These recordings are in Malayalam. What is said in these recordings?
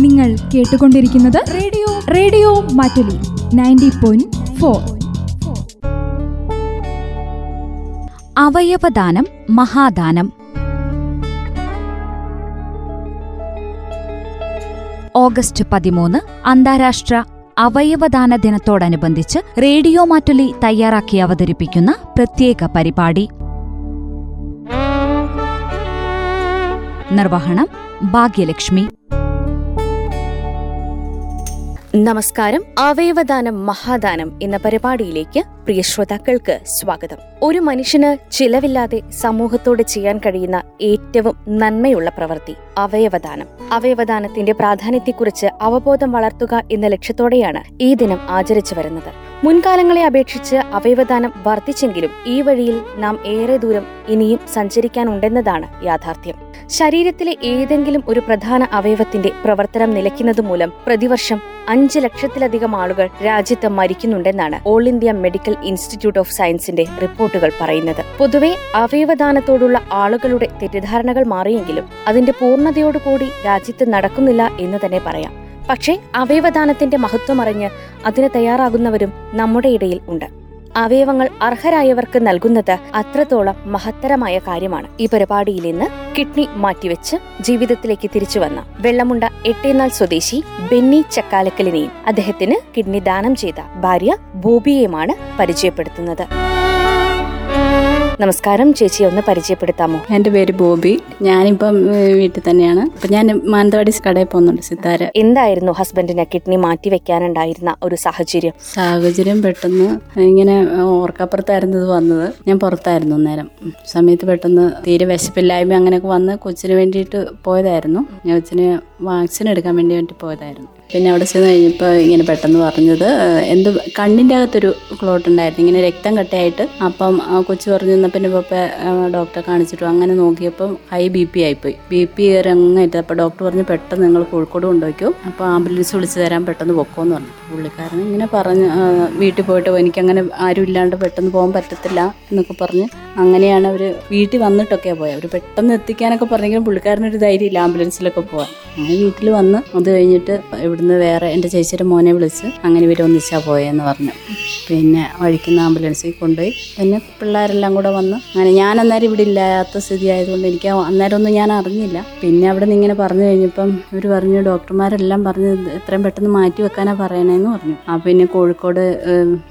നിങ്ങൾ കേട്ടുകൊണ്ടിരിക്കുന്നത് radio radio Mattoli ninety point four. അവയവദാനം മഹാദാനം. ഓഗസ്റ്റ് പതിമൂന്ന് അന്താരാഷ്ട്ര അവയവദാന ദിനത്തോടനുബന്ധിച്ച് റേഡിയോ മാറ്റുലി തയ്യാറാക്കി അവതരിപ്പിക്കുന്ന പ്രത്യേക പരിപാടി. നിർവഹണം ഭാഗ്യലക്ഷ്മി. നമസ്കാരം. അവയവദാനം മഹാദാനം എന്ന പരിപാടിയിലേക്ക് പ്രിയ ശ്രോതാക്കൾക്ക് സ്വാഗതം. ഒരു മനുഷ്യന് ചിലവില്ലാതെ സമൂഹത്തോട് ചെയ്യാൻ കഴിയുന്ന ഏറ്റവും നന്മയുള്ള പ്രവൃത്തി അവയവദാനം. അവയവദാനത്തിന്റെ പ്രാധാന്യത്തെക്കുറിച്ച് അവബോധം വളർത്തുക എന്ന ലക്ഷ്യത്തോടെയാണ് ഈ ദിനം ആചരിച്ചു വരുന്നത്. മുൻകാലങ്ങളെ അപേക്ഷിച്ച് അവയവദാനം വർദ്ധിച്ചെങ്കിലും ഈ വഴിയിൽ നാം ഏറെ ദൂരം ഇനിയും സഞ്ചരിക്കാനുണ്ടെന്നതാണ് യാഥാർത്ഥ്യം. ശരീരത്തിലെ ഏതെങ്കിലും ഒരു പ്രധാന അവയവത്തിന്റെ പ്രവർത്തനം നിലയ്ക്കുന്നത് മൂലം പ്രതിവർഷം അഞ്ച് ലക്ഷത്തിലധികം ആളുകൾ രാജ്യത്ത് മരിക്കുന്നുണ്ടെന്നാണ് All India Medical Institute of സയൻസിന്റെ റിപ്പോർട്ടുകൾ പറയുന്നത്. പൊതുവെ അവയവദാനത്തോടുള്ള ആളുകളുടെ തെറ്റിദ്ധാരണകൾ മാറിയെങ്കിലും അതിന്റെ പൂർണതയോടുകൂടി രാജ്യത്ത് നടക്കുന്നില്ല എന്ന് തന്നെ പറയാം. പക്ഷേ അവയവദാനത്തിന്റെ മഹത്വം അറിഞ്ഞ് അതിന് തയ്യാറാകുന്നവരും നമ്മുടെ ഇടയിൽ ഉണ്ട്. അവയവങ്ങൾ അർഹരായവർക്ക് നൽകുന്നത് അത്രത്തോളം മഹത്തരമായ കാര്യമാണ്. ഈ പരിപാടിയിൽ നിന്ന് കിഡ്നി മാറ്റിവെച്ച് ജീവിതത്തിലേക്ക് തിരിച്ചു വന്ന വെള്ളമുണ്ട എട്ടേനാൾ സ്വദേശി ബെന്നി ചക്കാലക്കലിനെയും അദ്ദേഹത്തിന് കിഡ്നി ദാനം ചെയ്ത ഭാര്യ ബോബിയെയുമാണ് പരിചയപ്പെടുത്തുന്നത്. നമസ്കാരം. ചേച്ചി ഒന്ന് പരിചയപ്പെടുത്താമോ? എന്റെ പേര് ബോബി. ഞാനിപ്പം വീട്ടിൽ തന്നെയാണ്. അപ്പം ഞാൻ മാനന്തവാടി കടയിൽ പോകുന്നുണ്ട് സിത്താര. എന്തായിരുന്നു ഹസ്ബൻഡിനെ കിഡ്നി മാറ്റി വെക്കാനുണ്ടായിരുന്ന ഒരു സാഹചര്യം? സാഹചര്യം പെട്ടെന്ന് ഇങ്ങനെ ഓർക്കപ്പുറത്തായിരുന്നു ഇത് വന്നത്. ഞാൻ പുറത്തായിരുന്നു അന്നേരം. സമയത്ത് പെട്ടെന്ന് തീരെ വിശപ്പില്ലായ്മ അങ്ങനെയൊക്കെ വന്ന് കൊച്ചിന് വേണ്ടിയിട്ട് പോയതായിരുന്നു. ഞാൻ കൊച്ചിന് വാക്സിൻ എടുക്കാൻ വേണ്ടി വേണ്ടി പോയതായിരുന്നു. പിന്നെ അവിടെ ചെന്ന് കഴിഞ്ഞപ്പോൾ ഇങ്ങനെ പെട്ടെന്ന് പറഞ്ഞത് എന്ത് കണ്ണിന്റെ അകത്തൊരു ക്ലോട്ട് ഉണ്ടായിരുന്നു. ഇങ്ങനെ രക്തം കട്ടയായിട്ട് അപ്പം കൊച്ചു പറഞ്ഞു പിന്നെ പപ്പ ഡോക്ടറെ കാണിച്ചിട്ടു. അങ്ങനെ നോക്കിയപ്പം ഹൈ ബി പി ആയിപ്പോയി. ബി പി കയറി അങ്ങായിട്ട് അപ്പോൾ ഡോക്ടർ പറഞ്ഞു പെട്ടെന്ന് നിങ്ങൾ കോഴിക്കോട് കൊണ്ടുപോയിക്കോ. അപ്പോൾ ആംബുലൻസ് വിളിച്ചു തരാൻ പെട്ടെന്ന് പൊക്കോന്ന് പറഞ്ഞു. പുള്ളിക്കാരൻ ഇങ്ങനെ പറഞ്ഞ് വീട്ടിൽ പോയിട്ട് എനിക്കങ്ങനെ ആരും ഇല്ലാണ്ട് പെട്ടെന്ന് പോകാൻ പറ്റത്തില്ല എന്നൊക്കെ പറഞ്ഞ് അങ്ങനെയാണ് അവർ വീട്ടിൽ വന്നിട്ടൊക്കെ പോയത് അവർ പെട്ടെന്ന് എത്തിക്കാനൊക്കെ പറഞ്ഞെങ്കിലും പുള്ളിക്കാരനൊരു ധൈര്യമില്ല ആംബുലൻസിലൊക്കെ പോകാൻ അങ്ങനെ വീട്ടിൽ വന്ന് അത് കഴിഞ്ഞിട്ട് ഇവിടുന്ന് വേറെ എന്റെ ചേച്ചിയുടെ മോനെ വിളിച്ച് അങ്ങനെ ഇവർ ഒന്നിച്ചാ പോയെന്ന് പറഞ്ഞു. പിന്നെ വഴിക്കുന്ന ആംബുലൻസിൽ കൊണ്ടുപോയി. പിന്നെ പിള്ളേരെല്ലാം കൂടെ വന്ന്. അങ്ങനെ ഞാൻ അന്നേരം ഇവിടെ ഇല്ലാത്ത സ്ഥിതി ആയതുകൊണ്ട് എനിക്ക് അന്നേരം ഒന്നും ഞാൻ അറിഞ്ഞില്ല. പിന്നെ അവിടെ നിന്ന് ഇങ്ങനെ പറഞ്ഞു കഴിഞ്ഞപ്പം ഇവർ പറഞ്ഞു ഡോക്ടർമാരെല്ലാം പറഞ്ഞു "ഇത് എത്രയും പെട്ടെന്ന് മാറ്റി വെക്കാനാ പറയണേന്ന് പറഞ്ഞു. ആ പിന്നെ കോഴിക്കോട്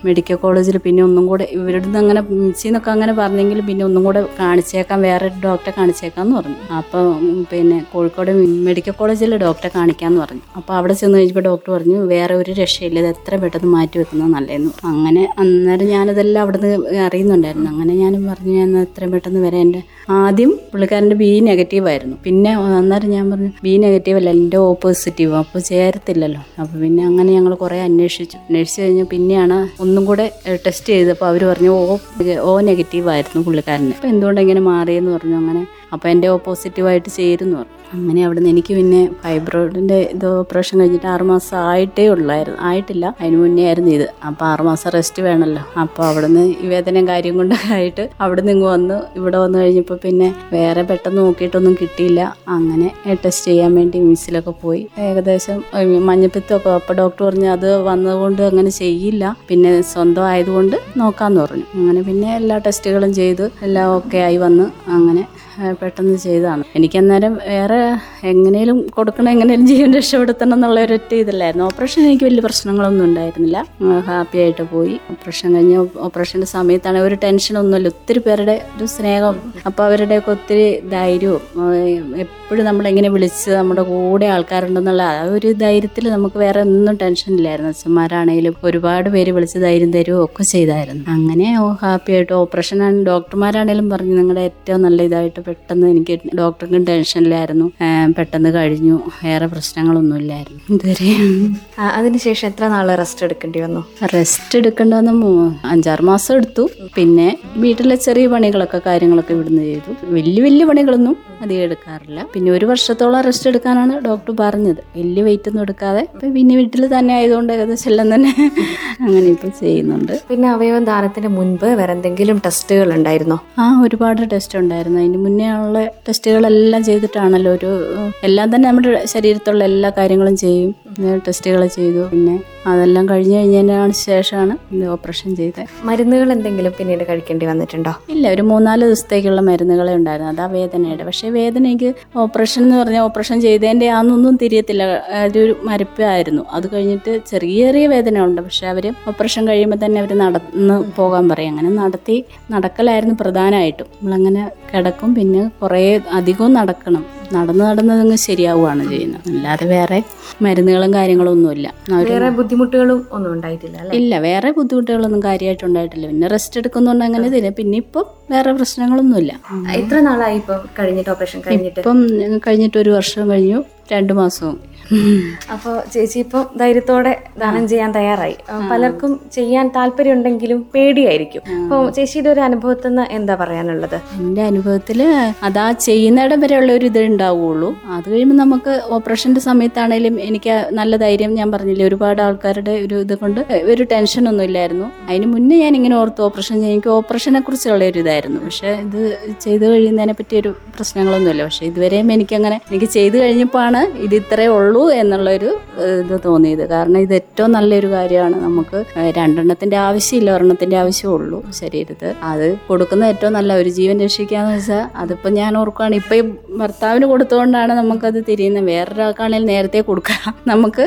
മെഡിക്കൽ കോളേജിൽ പിന്നെ ഒന്നും കൂടെ ഇവരുടെ അങ്ങനെ മിസ്സിന്നൊക്കെ അങ്ങനെ പറഞ്ഞെങ്കിൽ പിന്നെ ഒന്നും കൂടെ കാണിച്ചേക്കാം വേറെ ഡോക്ടറെ കാണിച്ചേക്കാന്ന് പറഞ്ഞു. അപ്പോൾ പിന്നെ കോഴിക്കോട് മെഡിക്കൽ കോളേജിൽ ഡോക്ടറെ കാണിക്കാന്ന് പറഞ്ഞു. അപ്പോൾ അവിടെ ചെന്ന് കഴിഞ്ഞപ്പോൾ ഡോക്ടർ പറഞ്ഞു വേറെ ഒരു രക്ഷയില്ല ഇത് എത്ര പെട്ടെന്ന് മാറ്റി വെക്കുന്നത് നല്ലതെന്ന്. അങ്ങനെ അന്നേരം ഞാനിതെല്ലാം അവിടെ നിന്ന് അറിയുന്നുണ്ടായിരുന്നു. അങ്ങനെ ഞാനും പറഞ്ഞു ഞാൻ എത്രയും പെട്ടെന്ന് വരാം. എന്റെ ആദ്യം പുള്ളിക്കാരന്റെ ബി നെഗറ്റീവ് ആയിരുന്നു. പിന്നെ അന്നേരം ഞാൻ പറഞ്ഞു ബി നെഗറ്റീവ് അല്ല എന്റെ ഓപ്പോസിറ്റീവ് പോസിറ്റീവ് അപ്പോൾ ചേരത്തില്ലല്ലോ. അപ്പോൾ പിന്നെ അങ്ങനെ ഞങ്ങൾ കുറേ അന്വേഷിച്ചു. അന്വേഷിച്ച് കഴിഞ്ഞ് പിന്നെയാണ് ഒന്നും കൂടെ ടെസ്റ്റ് ചെയ്തപ്പോൾ അവർ പറഞ്ഞു ഓ ഓ നെഗറ്റീവ് ആയിരുന്നു പുള്ളിക്കാരന്. അപ്പോൾ എന്തുകൊണ്ട് ഇങ്ങനെ മാറിയെന്ന് പറഞ്ഞു. അങ്ങനെ അപ്പോൾ എന്റെ ഓപ്പോസിറ്റീവായിട്ട് ചേരുന്നു പറഞ്ഞു. അങ്ങനെ അവിടെ നിന്ന് എനിക്ക് പിന്നെ ഫൈബ്രോയിഡിന്റെ ഇത് ഓപ്പറേഷൻ കഴിഞ്ഞിട്ട് ആറുമാസം ആയിട്ടേ ഉള്ളായിരുന്നു. ആയിട്ടില്ല. അതിന് മുന്നേ ആയിരുന്നു ഇത്. അപ്പോൾ ആറുമാസം റെസ്റ്റ് വേണമല്ലോ. അപ്പോൾ അവിടെ നിന്ന് ഈ വേദനയും കാര്യം കൊണ്ടൊക്കെ ആയിട്ട് അവിടെ നിന്ന് വന്ന് ഇവിടെ വന്നു കഴിഞ്ഞപ്പോൾ പിന്നെ വേറെ പെട്ടെന്ന് നോക്കിയിട്ടൊന്നും കിട്ടിയില്ല. അങ്ങനെ ടെസ്റ്റ് ചെയ്യാൻ വേണ്ടി മിസ്സിലൊക്കെ പോയി. ഏകദേശം മഞ്ഞപ്പിത്തമൊക്കെ. അപ്പോൾ ഡോക്ടർ പറഞ്ഞു അത് വന്നതുകൊണ്ട് അങ്ങനെ ചെയ്യില്ല. പിന്നെ സ്വന്തം ആയതുകൊണ്ട് നോക്കാമെന്ന് പറഞ്ഞു. അങ്ങനെ പിന്നെ എല്ലാ ടെസ്റ്റുകളും ചെയ്ത് എല്ലാം ഓക്കെ ആയി വന്ന് അങ്ങനെ പെട്ടെന്ന് ചെയ്തതാണ് എനിക്ക് അന്നേരം വേറെ എങ്ങനെയും കൊടുക്കണം എങ്ങനെയും ജീവൻ രക്ഷപ്പെടുത്തണം എന്നുള്ള ഒരൊറ്റ ഇതില്ലായിരുന്നു. ഓപ്പറേഷൻ എനിക്ക് വലിയ പ്രശ്നങ്ങളൊന്നും ഉണ്ടായിരുന്നില്ല. ഹാപ്പി ആയിട്ട് പോയി. ഓപ്പറേഷൻ കഴിഞ്ഞ് ഓപ്പറേഷന്റെ സമയത്താണ് ഒരു ടെൻഷനൊന്നുമില്ല ഒത്തിരി പേരുടെ ഒരു സ്നേഹം. അപ്പോൾ അവരുടെയൊക്കെ ഒത്തിരി ധൈര്യവും എപ്പോഴും നമ്മളെങ്ങനെ വിളിച്ച് നമ്മുടെ കൂടെ ആൾക്കാരുണ്ടെന്നുള്ള ആ ഒരു ധൈര്യത്തിൽ നമുക്ക് വേറെ ഒന്നും ടെൻഷൻ ഇല്ലായിരുന്നു. അച്ഛന്മാരാണെങ്കിലും ഒരുപാട് പേര് വിളിച്ച് ധൈര്യം തരുമോ ഒക്കെ ചെയ്തായിരുന്നു. അങ്ങനെ ഹാപ്പി ആയിട്ട് ഓപ്പറേഷൻ ഡോക്ടർമാരാണെങ്കിലും പറഞ്ഞു നിങ്ങളുടെ ഏറ്റവും നല്ല ഇതായിട്ട് പെട്ടെന്ന് എനിക്ക് ഡോക്ടർക്കും ടെൻഷനിലായിരുന്നു ഇല്ലായിരുന്നു. പെട്ടെന്ന് കഴിഞ്ഞു. വേറെ പ്രശ്നങ്ങളൊന്നും ഇല്ലായിരുന്നു. ഇതുവരെ. അതിനുശേഷം എത്ര നാൾ റെസ്റ്റ് എടുക്കേണ്ടി വന്നു? റെസ്റ്റ് എടുക്കേണ്ടി വന്ന് അഞ്ചാറ് മാസം എടുത്തു. പിന്നെ വീട്ടിലെ ചെറിയ പണികളൊക്കെ കാര്യങ്ങളൊക്കെ ഇവിടുന്ന് ചെയ്തു. വലിയ വലിയ പണികളൊന്നും അധികം എടുക്കാറില്ല. പിന്നെ ഒരു വർഷത്തോളം റെസ്റ്റ് എടുക്കാനാണ് ഡോക്ടർ പറഞ്ഞത്. വലിയ വെയിറ്റ് ഒന്നും എടുക്കാതെ. ഇപ്പം പിന്നെ വീട്ടിൽ തന്നെ ആയതുകൊണ്ട് ഏകദേശം എല്ലാം തന്നെ അങ്ങനെ ഇപ്പം ചെയ്യുന്നുണ്ട്. പിന്നെ അവയവ ദാനത്തിന് മുൻപ് വേറെ എന്തെങ്കിലും ടെസ്റ്റുകൾ ഉണ്ടായിരുന്നോ? ആ ഒരുപാട് ടെസ്റ്റ് ഉണ്ടായിരുന്നു. അതിന് മുന്നേ ഉള്ള ടെസ്റ്റുകളെല്ലാം ചെയ്തിട്ടാണല്ലോ ഒരു എല്ലാം തന്നെ നമ്മുടെ ശരീരത്തുള്ള എല്ലാ കാര്യങ്ങളും ചെയ്യും. ടെസ്റ്റുകൾ ചെയ്തു. പിന്നെ അതെല്ലാം കഴിഞ്ഞ് കഴിഞ്ഞതിന് ശേഷമാണ് ഓപ്പറേഷൻ ചെയ്തത്. മരുന്നുകൾ എന്തെങ്കിലും പിന്നീട് കഴിക്കേണ്ടി വന്നിട്ടുണ്ടോ? ഇല്ല ഒരു മൂന്നാൽ ദിവസത്തേക്കുള്ള മരുന്നുകളെ ഉണ്ടായിരുന്നു. അതാ വേദനയുടെ. പക്ഷേ വേദനയ്ക്ക് ഓപ്പറേഷൻ എന്ന് പറഞ്ഞാൽ ഓപ്പറേഷൻ ചെയ്തതിന്റെ ആണെന്നൊന്നും തിരിയത്തില്ല. അതൊരു മരപ്പായിരുന്നു അത് കഴിഞ്ഞിട്ട് ചെറിയ ചെറിയ വേദന ഉണ്ട് പക്ഷേ അവർ ഓപ്പറേഷൻ കഴിയുമ്പോൾ തന്നെ അവർ നടന്ന് പോകാൻ പറയും. അങ്ങനെ നടത്തി നടക്കലായിരുന്നു പ്രധാനമായിട്ടും. നമ്മളങ്ങനെ കിടക്കും. പിന്നെ കുറേ അധികവും നടക്കണം. നടന്ന് നടന്ന് നടന്നതങ്ങ് ശരിയാവുകയാണ് ചെയ്യുന്നത്. അല്ലാതെ വേറെ മരുന്നുകളും കാര്യങ്ങളും ഒന്നുമില്ല വേറെ ബുദ്ധിമുട്ടുകളും ഒന്നും ഉണ്ടായിട്ടില്ല ഇല്ല വേറെ ബുദ്ധിമുട്ടുകളൊന്നും കാര്യമായിട്ട് ഉണ്ടായിട്ടില്ല. പിന്നെ റെസ്റ്റ് എടുക്കുന്നുണ്ട് അങ്ങനെ തരും പിന്നെ ഇപ്പം വേറെ പ്രശ്നങ്ങളൊന്നുമില്ല. എത്ര നാളായി ഇപ്പം കഴിഞ്ഞിട്ട് ഓപ്പറേഷൻ കഴിഞ്ഞിട്ട്? ഇപ്പം കഴിഞ്ഞിട്ട് ഒരു വർഷം കഴിഞ്ഞു. രണ്ടു മാസവും. അപ്പോൾ ചേച്ചി ഇപ്പോൾ ധൈര്യത്തോടെ ദാനം ചെയ്യാൻ തയ്യാറായി. പലർക്കും ചെയ്യാൻ താല്പര്യം ഉണ്ടെങ്കിലും പേടിയായിരിക്കും അപ്പോൾ ചേച്ചിയുടെ ഒരു അനുഭവത്തിൽ നിന്ന് എന്താ പറയാനുള്ളത്? എന്റെ അനുഭവത്തിൽ അതാ ചെയ്യുന്നിടം ഉള്ള ഒരു ഇത് ഉണ്ടാവുകയുള്ളൂ അത് കഴിയുമ്പോൾ നമുക്ക് ഓപ്പറേഷന്റെ സമയത്താണേലും എനിക്ക് നല്ല ധൈര്യം ഞാൻ പറഞ്ഞില്ലേ ഒരുപാട് ആൾക്കാരുടെ ഒരു ഇത് കൊണ്ട് ഒരു ടെൻഷനൊന്നും ഇല്ലായിരുന്നു. അതിന് മുന്നേ ഞാൻ ഇങ്ങനെ ഓർത്ത് ഓപ്പറേഷൻ എനിക്ക് ഓപ്പറേഷനെ കുറിച്ചുള്ള ഒരു ഇതായിരുന്നു. പക്ഷേ ഇത് ചെയ്ത് കഴിയുന്നതിനെ പറ്റിയൊരു പ്രശ്നങ്ങളൊന്നുമില്ല. പക്ഷേ ഇതുവരെയും എനിക്കങ്ങനെ എനിക്ക് ചെയ്ത് കഴിഞ്ഞപ്പോഴാണ് ഇത് ഇത്രേ ഉള്ളൂ എന്നുള്ളൊരു ഇത് തോന്നിയത്. കാരണം ഇത് ഏറ്റവും നല്ലൊരു കാര്യമാണ് നമുക്ക് രണ്ടെണ്ണത്തിന്റെ ആവശ്യമില്ല ഒരെണ്ണത്തിന്റെ ആവശ്യമേ ഉള്ളൂ ശരീരത്ത് അത് കൊടുക്കുന്ന ഏറ്റവും നല്ല ഒരു ജീവൻ രക്ഷിക്കാന്ന് വെച്ചാൽ അതിപ്പോ ഞാൻ ഓർക്കുകയാണ് ഇപ്പം ഭർത്താവിന് കൊടുത്തുകൊണ്ടാണ് നമുക്കത് തിരിയുന്നത്. വേറൊരാൾക്കാണെങ്കിൽ നേരത്തെ കൊടുക്കാം നമുക്ക്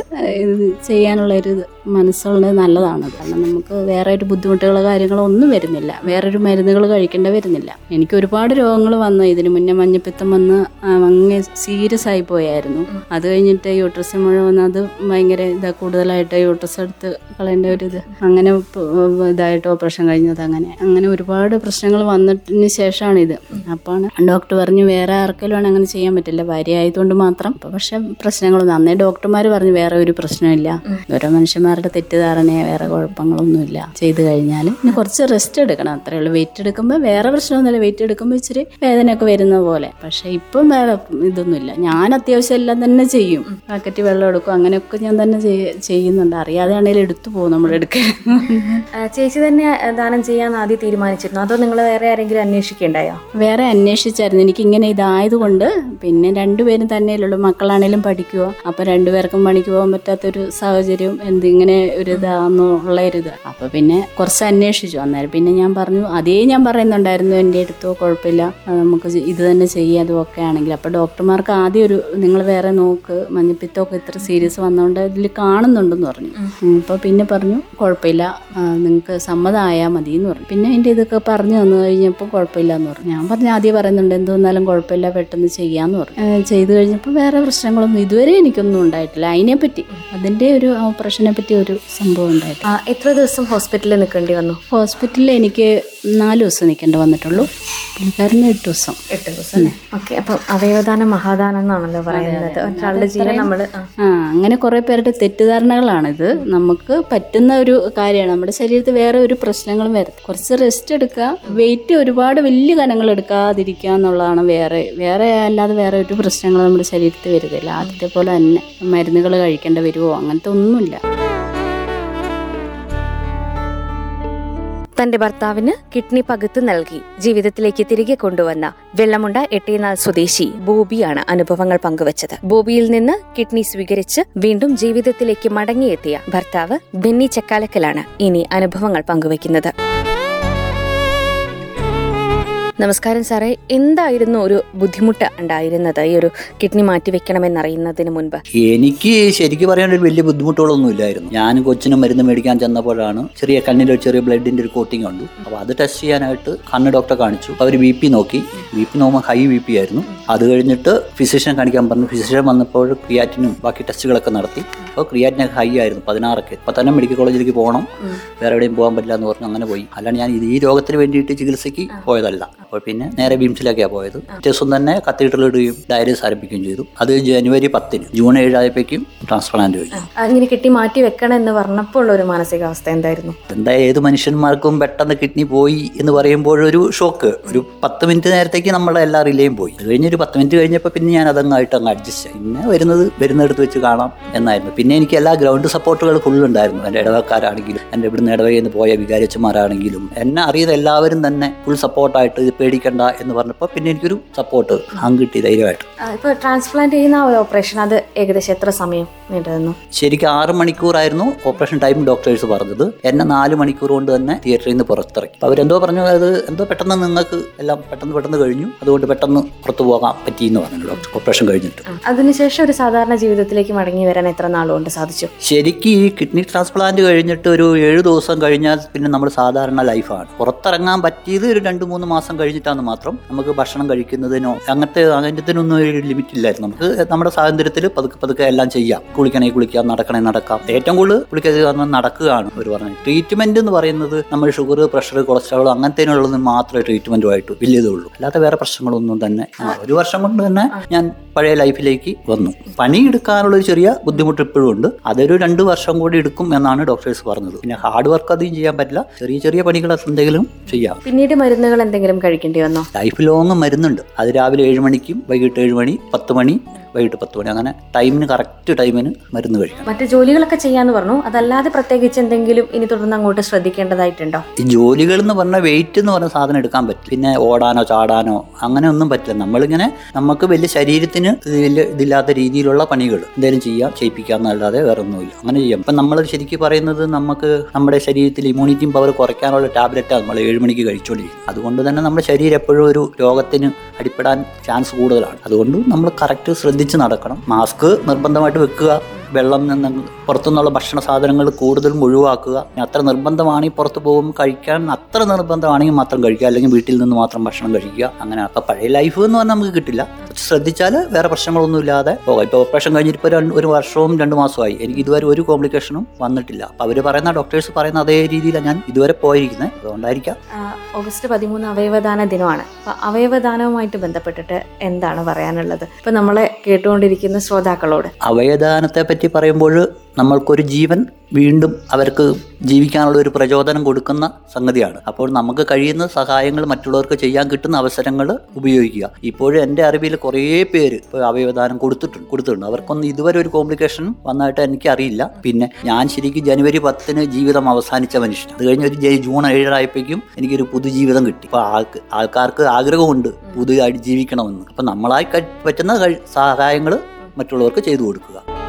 ചെയ്യാനുള്ള ഒരു മനസ്സുള്ളത് നല്ലതാണ്. കാരണം നമുക്ക് വേറെ ഒരു ബുദ്ധിമുട്ടുകളോ കാര്യങ്ങളോ ഒന്നും വരുന്നില്ല. വേറൊരു മരുന്നുകൾ കഴിക്കേണ്ട വരുന്നില്ല. എനിക്ക് ഒരുപാട് രോഗങ്ങൾ വന്നു. ഇതിന് മുന്നേ മഞ്ഞപ്പിത്തം വന്ന് അങ്ങനെ അങ്ങ് സീരിയസ് ആയി പോയായിരുന്നു. അത് കഴിഞ്ഞിട്ട് യൂട്രസ് മുഴുവൻ വന്ന് അത് ഭയങ്കര ഇതാ കൂടുതലായിട്ട് യൂട്രസ് എടുത്ത് കളയേണ്ട ഒരു ഇത്. അങ്ങനെ ഇതായിട്ട് ഓപ്പറേഷൻ കഴിഞ്ഞത് അങ്ങനെ. അങ്ങനെ ഒരുപാട് പ്രശ്നങ്ങൾ വന്നതിന് ശേഷമാണ് ഇത് അപ്പാണ് ഡോക്ടർ പറഞ്ഞു വേറെ ആർക്കെങ്കിലും ആണ് അങ്ങനെ ചെയ്യാൻ പറ്റില്ല. ഭാര്യ ആയതുകൊണ്ട് മാത്രം. പക്ഷെ പ്രശ്നങ്ങളൊന്നും അന്നേ ഡോക്ടർമാർ പറഞ്ഞു വേറെ ഒരു പ്രശ്നമില്ല. ഓരോ മനുഷ്യന്മാരുടെ തെറ്റിദ്ധാരണയെ വേറെ കുഴപ്പങ്ങളൊന്നുമില്ല. ചെയ്തു കഴിഞ്ഞാൽ പിന്നെ കുറച്ച് റെസ്റ്റ് എടുക്കണം. അത്രേ ഉള്ളൂ. വെയിറ്റ് എടുക്കുമ്പോൾ വേറെ പ്രശ്നമൊന്നുമില്ല. വെയിറ്റ് എടുക്കുമ്പോൾ ഇച്ചിരി വേദനയൊക്കെ വരുന്ന പോലെ. പക്ഷെ ഇപ്പം വേറെ ഇതൊന്നുമില്ല. ഞാൻ അത്യാവശ്യം എല്ലാം തന്നെ ചെയ്യും. പാക്കറ്റ് വെള്ളം എടുക്കും. അങ്ങനെയൊക്കെ ഞാൻ തന്നെ ചെയ്യ- ചെയ്യുന്നുണ്ട്. അറിയാതെ ആണെങ്കിലും എടുത്തു പോകും നമ്മൾ എടുക്കാൻ. ചേച്ചി തന്നെ ദാനം ചെയ്യാൻ ആദ്യം തീരുമാനിച്ചിരുന്നു. അതോ നിങ്ങൾ വേറെ ആരെങ്കിലും അന്വേഷിക്കണ്ടായോ? വേറെ അന്വേഷിച്ചായിരുന്നു. എനിക്ക് ഇങ്ങനെ ഇതായതുകൊണ്ട് പിന്നെ രണ്ടുപേരും തന്നെയല്ലുള്ളൂ മക്കളാണേലും പഠിക്കുക അപ്പൊ രണ്ടുപേർക്കും പണിക്ക് പോകാൻ പറ്റാത്തൊരു സാഹചര്യം എന്തിങ്ങനെ ഒരു ഇതാന്നുള്ള ഒരു ഇത് അപ്പൊ പിന്നെ കുറച്ച് അന്വേഷിച്ചു. അന്നേരം പിന്നെ ഞാൻ പറഞ്ഞു അതേ ഞാൻ പറയുന്നുണ്ടായിരുന്നു എന്റെ അടുത്തോ കുഴപ്പമില്ല. നമുക്ക് ഇത് തന്നെ ചെയ്യാതും ഒക്കെ ആണെങ്കിൽ. അപ്പൊ ഡോക്ടർമാർക്ക് ആദ്യം ഒരു നിങ്ങൾ വേറെ നോക്ക്. മഞ്ഞപ്പിത്തമൊക്കെ ഇത്ര സീരിയസ് വന്നതുകൊണ്ട് ഇതിൽ കാണുന്നുണ്ടെന്ന് പറഞ്ഞു. അപ്പോൾ അപ്പൊ പിന്നെ പറഞ്ഞു കുഴപ്പമില്ല. നിങ്ങൾക്ക് സമ്മതമായാൽ മതി എന്ന് പറഞ്ഞു. പിന്നെ എന്റെ ഇതൊക്കെ പറഞ്ഞു തന്നു കഴിഞ്ഞപ്പോൾ കുഴപ്പമില്ല എന്ന് പറഞ്ഞു. ഞാൻ പറഞ്ഞു ആദ്യം പറയുന്നുണ്ട് എന്തോന്നാലും കുഴപ്പമില്ല പെട്ടെന്ന് ചെയ്യാന്ന് പറഞ്ഞു. ചെയ്തു കഴിഞ്ഞപ്പോൾ വേറെ പ്രശ്നങ്ങളൊന്നും ഇതുവരെ എനിക്കൊന്നും ഉണ്ടായിട്ടില്ല. അതിനെപ്പറ്റി അതിന്റെ ഒരു ഓപ്പറേഷനെ പറ്റി ഒരു സംഭവം ഉണ്ടായിട്ട് എത്ര ദിവസം ഹോസ്പിറ്റലിൽ നിൽക്കേണ്ടി വന്നു? ഹോസ്പിറ്റലിൽ എനിക്ക് നാല് ദിവസം നിൽക്കേണ്ടി വന്നിട്ടുള്ളൂ. പുള്ളിക്കാരന് എട്ട് ദിവസം. എട്ട് ദിവസം ഓക്കെ അപ്പം അവയവദാനം മഹാദാനം എന്നാണല്ലോ പറയുന്നത്. ഒരാളുടെ ജീവൻ നമ്മൾ ആ അങ്ങനെ കുറേ പേരുടെ തെറ്റിദ്ധാരണകളാണിത്. നമുക്ക് പറ്റുന്ന ഒരു കാര്യമാണ്. നമ്മുടെ ശരീരത്തിൽ വേറെ ഒരു പ്രശ്നങ്ങളും വരും കുറച്ച് റെസ്റ്റ് എടുക്കുക വെയിറ്റ് ഒരുപാട് വലിയ കനങ്ങൾ എടുക്കാതിരിക്കുക എന്നുള്ളതാണ് വേറെ വേറെ അല്ലാതെ വേറെ ഒരു പ്രശ്നങ്ങൾ നമ്മുടെ ശരീരത്തിൽ വരുന്നില്ല ആദ്യത്തെ പോലെ തന്നെ മരുന്നുകൾ കഴിക്കേണ്ടി വരുമോ അങ്ങനത്തെ ഒന്നുമില്ല. തന്റെ ഭർത്താവിന് കിഡ്നി പകുത്തു നൽകി. ജീവിതത്തിലേക്ക് തിരികെ കൊണ്ടുവന്ന വെള്ളമുണ്ട എട്ടിനാൾ സ്വദേശി ബോബിയാണ് അനുഭവങ്ങൾ പങ്കുവച്ചത്. ബോബിയിൽ നിന്ന് കിഡ്നി സ്വീകരിച്ച് വീണ്ടും ജീവിതത്തിലേക്ക് മടങ്ങിയെത്തിയ ഭർത്താവ് ബെന്നി ചക്കാലക്കലാണ് ഇനി അനുഭവങ്ങൾ പങ്കുവയ്ക്കുന്നത്. നമസ്കാരം സാറേ. എന്തായിരുന്നു ഒരു ബുദ്ധിമുട്ട് ഉണ്ടായിരുന്നത്? ഈ ഒരു കിഡ്നി മാറ്റിവെക്കണമെന്നറിയുന്നതിന് മുൻപ്. എനിക്ക് ശരിക്കും പറയാൻ ഒരു വലിയ ബുദ്ധിമുട്ടുകളൊന്നും ഇല്ലായിരുന്നു. ഞാൻ കൊച്ചിന് മരുന്ന് മേടിക്കാൻ ചെന്നപ്പോഴാണ് ചെറിയ കണ്ണിൽ ചെറിയ ബ്ലഡിന്റെ ഒരു കോട്ടിംഗ് ഉണ്ട് അപ്പോൾ അത് ടെസ്റ്റ് ചെയ്യാനായിട്ട് കണ്ണ് ഡോക്ടറെ കാണിച്ചു. അവർ ബി പി നോക്കി. ബി പി നോക്കുമ്പോൾ ഹൈ ബി പി ആയിരുന്നു. അത് കഴിഞ്ഞിട്ട് ഫിസിഷ്യൻ കാണിക്കാൻ പറഞ്ഞു. ഫിസിഷ്യൻ വന്നപ്പോൾ ക്രിയാറ്റിനും ബാക്കി ടെസ്റ്റുകളൊക്കെ നടത്തി. അപ്പോൾ ക്രിയാറ്റിനൊക്കെ ഹൈ ആയിരുന്നു പതിനാറൊക്കെ. അപ്പോൾ തന്നെ മെഡിക്കൽ കോളേജിലേക്ക് പോകണം. വേറെ എവിടെയും പോകാൻ പറ്റില്ല എന്ന് പറഞ്ഞു അങ്ങനെ പോയി. അല്ലാണ്ട് ഞാൻ ഈ രോഗത്തിന് വേണ്ടിയിട്ട് ചികിത്സയ്ക്ക് പോയതല്ല. അപ്പോൾ പിന്നെ നേരെ ബീംസിലേക്കാണ് പോയത്. ദിവസം തന്നെ കത്തീഡ്രൽ ഇടുകയും ഡയറീസ് ആരംഭിക്കുകയും ചെയ്തു. അത് ജനുവരി പത്തിന് ജൂൺ ഏഴായപ്പോഴേക്കും ട്രാൻസ്പ്ലാന്റ് കഴിഞ്ഞു അങ്ങനെ കിട്ടി മാറ്റി വെക്കണം എന്ന് പറഞ്ഞപ്പോൾ ഉള്ള ഒരു മാനസികാവസ്ഥ എന്തായിരുന്നു? എന്താ ഏത് മനുഷ്യന്മാർക്കും പെട്ടെന്ന് കിഡ്നി പോയി എന്ന് പറയുമ്പോഴൊരു ഷോക്ക്. ഒരു പത്ത് മിനിറ്റ് നേരത്തേക്ക് നമ്മളെ എല്ലാ റിലേയും പോയി. അത് കഴിഞ്ഞ് ഒരു പത്ത് മിനിറ്റ് കഴിഞ്ഞപ്പോൾ പിന്നെ ഞാൻ അതങ്ങായിട്ട് അങ്ങ് അഡ്ജസ്റ്റ് ആയി. പിന്നെ വരുന്നത് വരുന്നിടത്ത് വെച്ച് കാണാം എന്നായിരുന്നു. പിന്നെ എനിക്ക് എല്ലാ ഗ്രൗണ്ട് സപ്പോർട്ടുകൾ ഫുൾ ഉണ്ടായിരുന്നു. എന്റെ ഇടവക്കാരാണെങ്കിലും എന്റെ ഇവിടുന്ന് ഇടവകയിൽ നിന്ന് പോയ വികാരിച്ചമാരാണെങ്കിലും എന്നെ അറിയുന്ന എല്ലാവരും തന്നെ ഫുൾ സപ്പോർട്ടായിട്ട് പേടിക്കണ്ട എന്ന് പറഞ്ഞപ്പോൾ പിന്നെ എനിക്കൊരു സപ്പോർട്ട് അങ്ങ് കിട്ടി ധൈര്യമായിട്ട്. ഇപ്പൊ ട്രാൻസ്പ്ലാന്റ് ചെയ്യുന്ന ഒരു ഓപ്പറേഷൻ അത് ഏകദേശം എത്ര സമയം? ശരിക്കും ആറ് മണിക്കൂറായിരുന്നു ഓപ്പറേഷൻ ടൈം ഡോക്ടേഴ്സ് പറഞ്ഞത്. എന്നെ നാല് മണിക്കൂർ കൊണ്ട് തന്നെ തിയേറ്ററിൽ നിന്ന് പുറത്തിറക്കി. അപ്പൊ അവരെന്തോ പറഞ്ഞു അത് എന്തോ പെട്ടെന്ന് നിങ്ങൾക്ക് എല്ലാം പെട്ടെന്ന് പെട്ടെന്ന് കഴിഞ്ഞു. അതുകൊണ്ട് പെട്ടെന്ന് പുറത്തു പോകാൻ പറ്റിയെന്ന് പറഞ്ഞു ഡോക്ടർ. ഓപ്പറേഷൻ കഴിഞ്ഞിട്ട്. അതിനുശേഷം ഒരു സാധാരണ ജീവിതത്തിലേക്ക് മടങ്ങി വരാൻ എത്ര നാളുകൊണ്ട് സാധിച്ചു? ശരിക്കും ഈ കിഡ്നി ട്രാൻസ്പ്ലാന്റ് കഴിഞ്ഞിട്ട് ഒരു ഏഴ് ദിവസം കഴിഞ്ഞാൽ പിന്നെ നമ്മൾ സാധാരണ ലൈഫാണ്. പുറത്തിറങ്ങാൻ പറ്റിയത് ഒരു രണ്ട് മൂന്ന് മാസം കഴിഞ്ഞിട്ടാണ് മാത്രം നമുക്ക് ഭക്ഷണം കഴിക്കുന്നതിനോ അങ്ങനത്തെ അങ്ങനത്തിനൊന്നും ഒരു ലിമിറ്റ് ഇല്ലായിരുന്നു നമുക്ക് നമ്മുടെ സ്വാതന്ത്ര്യത്തിൽ പതുക്കെ പതുക്കെ എല്ലാം ചെയ്യാം. കുളിക്കണേ കുളിക്കാം നടക്കണേ നടക്കാം. ഏറ്റവും കൂടുതൽ കുളിക്കാതെ കാരണം നടക്കുകയാണ് അവർ പറഞ്ഞത്. ട്രീറ്റ്മെന്റ് എന്ന് പറയുന്നത് നമ്മൾ ഷുഗർ പ്രഷർ കൊളസ്ട്രോൾ അങ്ങനത്തേനുള്ളത് മാത്രമേ ട്രീറ്റ്മെന്റുമായിട്ട് വലിയതേ ഉള്ളൂ അല്ലാത്ത വേറെ പ്രശ്നങ്ങളൊന്നും തന്നെ. ഒരു വർഷം കൊണ്ട് തന്നെ ഞാൻ പഴയ ലൈഫിലേക്ക് വന്നു. പണിയെടുക്കാനുള്ള ഒരു ചെറിയ ബുദ്ധിമുട്ട് ഇപ്പോഴും ഉണ്ട്. അതൊരു രണ്ട് വർഷം കൂടി എടുക്കും എന്നാണ് ഡോക്ടേഴ്സ് പറഞ്ഞത്. പിന്നെ ഹാർഡ് വർക്ക് അധികം ചെയ്യാൻ പറ്റില്ല. ചെറിയ ചെറിയ പണികൾ എന്തെങ്കിലും ചെയ്യാം. പിന്നീട് മരുന്നുകൾ എന്തെങ്കിലും കഴിക്കേണ്ടി വന്നോ? ലൈഫ് ലോങ് മരുന്നുണ്ട്. അത് രാവിലെ ഏഴ് മണിക്കും വൈകിട്ട് ഏഴ് മണി പത്ത് മണി വൈകിട്ട് പത്ത് മണി. അങ്ങനെ ടൈമിന് കറക്റ്റ് ടൈമിന് മരുന്ന് കഴിക്കണം. മറ്റു ജോലികളൊക്കെ ചെയ്യാന്ന് പറഞ്ഞു. അതല്ലാതെ പ്രത്യേകിച്ച് എന്തെങ്കിലും ഇനി തുടർന്ന് അങ്ങോട്ട് ശ്രദ്ധിക്കേണ്ടതായിട്ടുണ്ടോ? ഈ ജോലികൾ എന്ന് പറഞ്ഞാൽ വെയിറ്റ് എന്ന് പറഞ്ഞ സാധനം എടുക്കാൻ പറ്റും. പിന്നെ ഓടാനോ ചാടാനോ അങ്ങനെ ഒന്നും പറ്റില്ല. നമ്മളിങ്ങനെ നമുക്ക് വലിയ ശരീരത്തിന് വലിയ ഇതില്ലാത്ത രീതിയിലുള്ള പണികൾ എന്തെങ്കിലും ചെയ്യാം ചെയ്യിപ്പിക്കാന്നല്ലാതെ വേറെ ഒന്നുമില്ല അങ്ങനെ ചെയ്യാം. ഇപ്പം നമ്മൾ ശരിക്കും പറയുന്നത് നമുക്ക് നമ്മുടെ ശരീരത്തിൽ ഇമ്മ്യൂണിറ്റിയും പവർ കുറയ്ക്കാനുള്ള ടാബ്ലറ്റാണ് നമ്മൾ ഏഴ് മണിക്ക് കഴിച്ചുകൊണ്ടിരിക്കും അതുകൊണ്ട് തന്നെ നമ്മുടെ ശരീരം എപ്പോഴും ഒരു രോഗത്തിന് അടിപ്പെടാൻ ചാൻസ് കൂടുതലാണ്. അതുകൊണ്ട് നമ്മൾ കറക്റ്റ് ശ്രദ്ധിച്ച് നടക്കണം. മാസ്ക് നിർബന്ധമായിട്ട് വെക്കുക. വെള്ളം നിന്ന് പുറത്തുനിന്നുള്ള ഭക്ഷണ സാധനങ്ങൾ കൂടുതലും ഒഴിവാക്കുക അത്ര നിർബന്ധമാണെങ്കിൽ പുറത്ത് പോകുമ്പോൾ കഴിക്കാൻ അത്ര നിർബന്ധമാണെങ്കിൽ മാത്രം കഴിക്കുക. അല്ലെങ്കിൽ വീട്ടിൽ നിന്ന് മാത്രം ഭക്ഷണം കഴിക്കുക. അങ്ങനെ അപ്പം പഴയ ലൈഫ് എന്ന് പറഞ്ഞാൽ നമുക്ക് കിട്ടില്ല. ശ്രദ്ധിച്ചാൽ വേറെ പ്രശ്നങ്ങളൊന്നും ഇല്ലാതെ പോകാം. ഇപ്പോൾ ഓപ്പറേഷൻ കഴിഞ്ഞിട്ട് ഇപ്പോൾ ഒരു വർഷവും രണ്ട് മാസമായി എനിക്ക് ഇതുവരെ ഒരു കോംപ്ലിക്കേഷനും വന്നിട്ടില്ല. അപ്പോൾ അവർ പറയുന്ന ഡോക്ടേഴ്സ് പറയുന്ന അതേ രീതിയിലാണ് ഞാൻ ഇതുവരെ പോയിരിക്കുന്നത്. അതുകൊണ്ടായിരിക്കാം. ഓഗസ്റ്റ് പതിമൂന്ന് അവയവദാന ദിനമാണ്. അപ്പോൾ അവയവദാനവുമായിട്ട് ബന്ധപ്പെട്ടിട്ട് എന്താണ് പറയാനുള്ളത്? ഇപ്പം നമ്മളെ കേട്ടുകൊണ്ടിരിക്കുന്ന ശ്രോതാക്കളോട്. അവയദാനത്തെ പറ്റി പറയുമ്പോൾ നമ്മൾക്കൊരു ജീവൻ വീണ്ടും അവർക്ക് ജീവിക്കാനുള്ള ഒരു പ്രചോദനം കൊടുക്കുന്ന സംഗതിയാണ്. അപ്പോൾ നമുക്ക് കഴിയുന്ന സഹായങ്ങൾ മറ്റുള്ളവർക്ക് ചെയ്യാൻ കിട്ടുന്ന അവസരങ്ങൾ ഉപയോഗിക്കുക. ഇപ്പോഴും എന്റെ അറിവിൽ കുറേ പേര് ഇപ്പോൾ അവയവദാനം കൊടുത്തിട്ടുണ്ട് കൊടുത്തിട്ടുണ്ട്. അവർക്കൊന്നും ഇതുവരെ ഒരു കോംപ്ലിക്കേഷൻ വന്നായിട്ട് എനിക്ക് അറിയില്ല. പിന്നെ ഞാൻ ശരിക്കും ജനുവരി പത്തിന് ജീവിതം അവസാനിച്ച മനുഷ്യൻ അത് കഴിഞ്ഞ് ഒരു ജൂൺ ഏഴായപ്പോഴേക്കും എനിക്കൊരു പുതുജീവിതം കിട്ടി. അപ്പോൾ ആൾക്ക് ആൾക്കാർക്ക് ആഗ്രഹമുണ്ട് പുതുതായിട്ട് ജീവിക്കണമെന്ന്. അപ്പം നമ്മളായി പറ്റുന്ന സഹായങ്ങൾ മറ്റുള്ളവർക്ക് ചെയ്തു കൊടുക്കുക.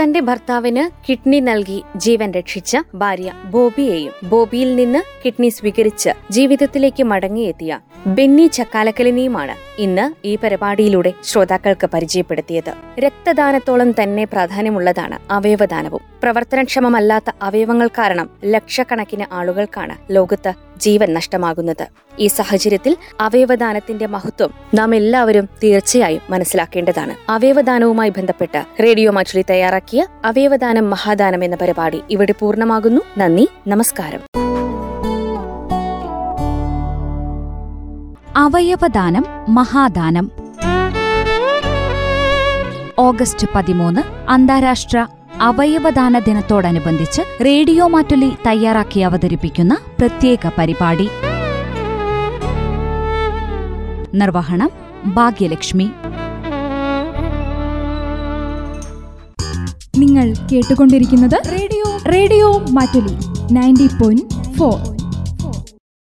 തന്റെ ഭർത്താവിന് കിഡ്നി നൽകി ജീവൻ രക്ഷിച്ച ഭാര്യ ബോബിയെയും ബോബിയിൽ നിന്ന് കിഡ്നി സ്വീകരിച്ച് ജീവിതത്തിലേക്ക് മടങ്ങിയെത്തിയ ബെന്നി ചക്കാലക്കലിനെയുമാണ് ഇന്ന് ഈ പരിപാടിയിലൂടെ ശ്രോതാക്കൾക്ക് പരിചയപ്പെടുത്തിയത്. രക്തദാനത്തോളം തന്നെ പ്രാധാന്യമുള്ളതാണ് അവയവദാനവും. പ്രവർത്തനക്ഷമമല്ലാത്ത അവയവങ്ങൾ കാരണം ലക്ഷക്കണക്കിന് ആളുകൾക്കാണ് ലോകത്ത് ജീവൻ നഷ്ടമാകുന്നത്. ഈ സാഹചര്യത്തിൽ അവയവദാനത്തിന്റെ മഹത്വം നാം എല്ലാവരും തീർച്ചയായും മനസ്സിലാക്കേണ്ടതാണ്. അവയവദാനവുമായി ബന്ധപ്പെട്ട് റേഡിയോ മച്ചുളി തയ്യാറാക്കിയ അവയവദാനം മഹാദാനം എന്ന പരിപാടി ഇവിടെ പൂർണമാകുന്നു. നന്ദി നമസ്കാരം. അവയവദാനം മഹാദാനം. ഓഗസ്റ്റ് പതിമൂന്ന് അന്താരാഷ്ട്ര അവയവദാന ദിനത്തോടനുബന്ധിച്ച് റേഡിയോ മാറ്റുലി തയ്യാറാക്കി അവതരിപ്പിക്കുന്ന പ്രത്യേക പരിപാടി. നിർവഹണം ഭാഗ്യലക്ഷ്മി. നിങ്ങൾ കേട്ടുകൊണ്ടിരിക്കുന്നത് radio. Radio Mattoli ninety point four.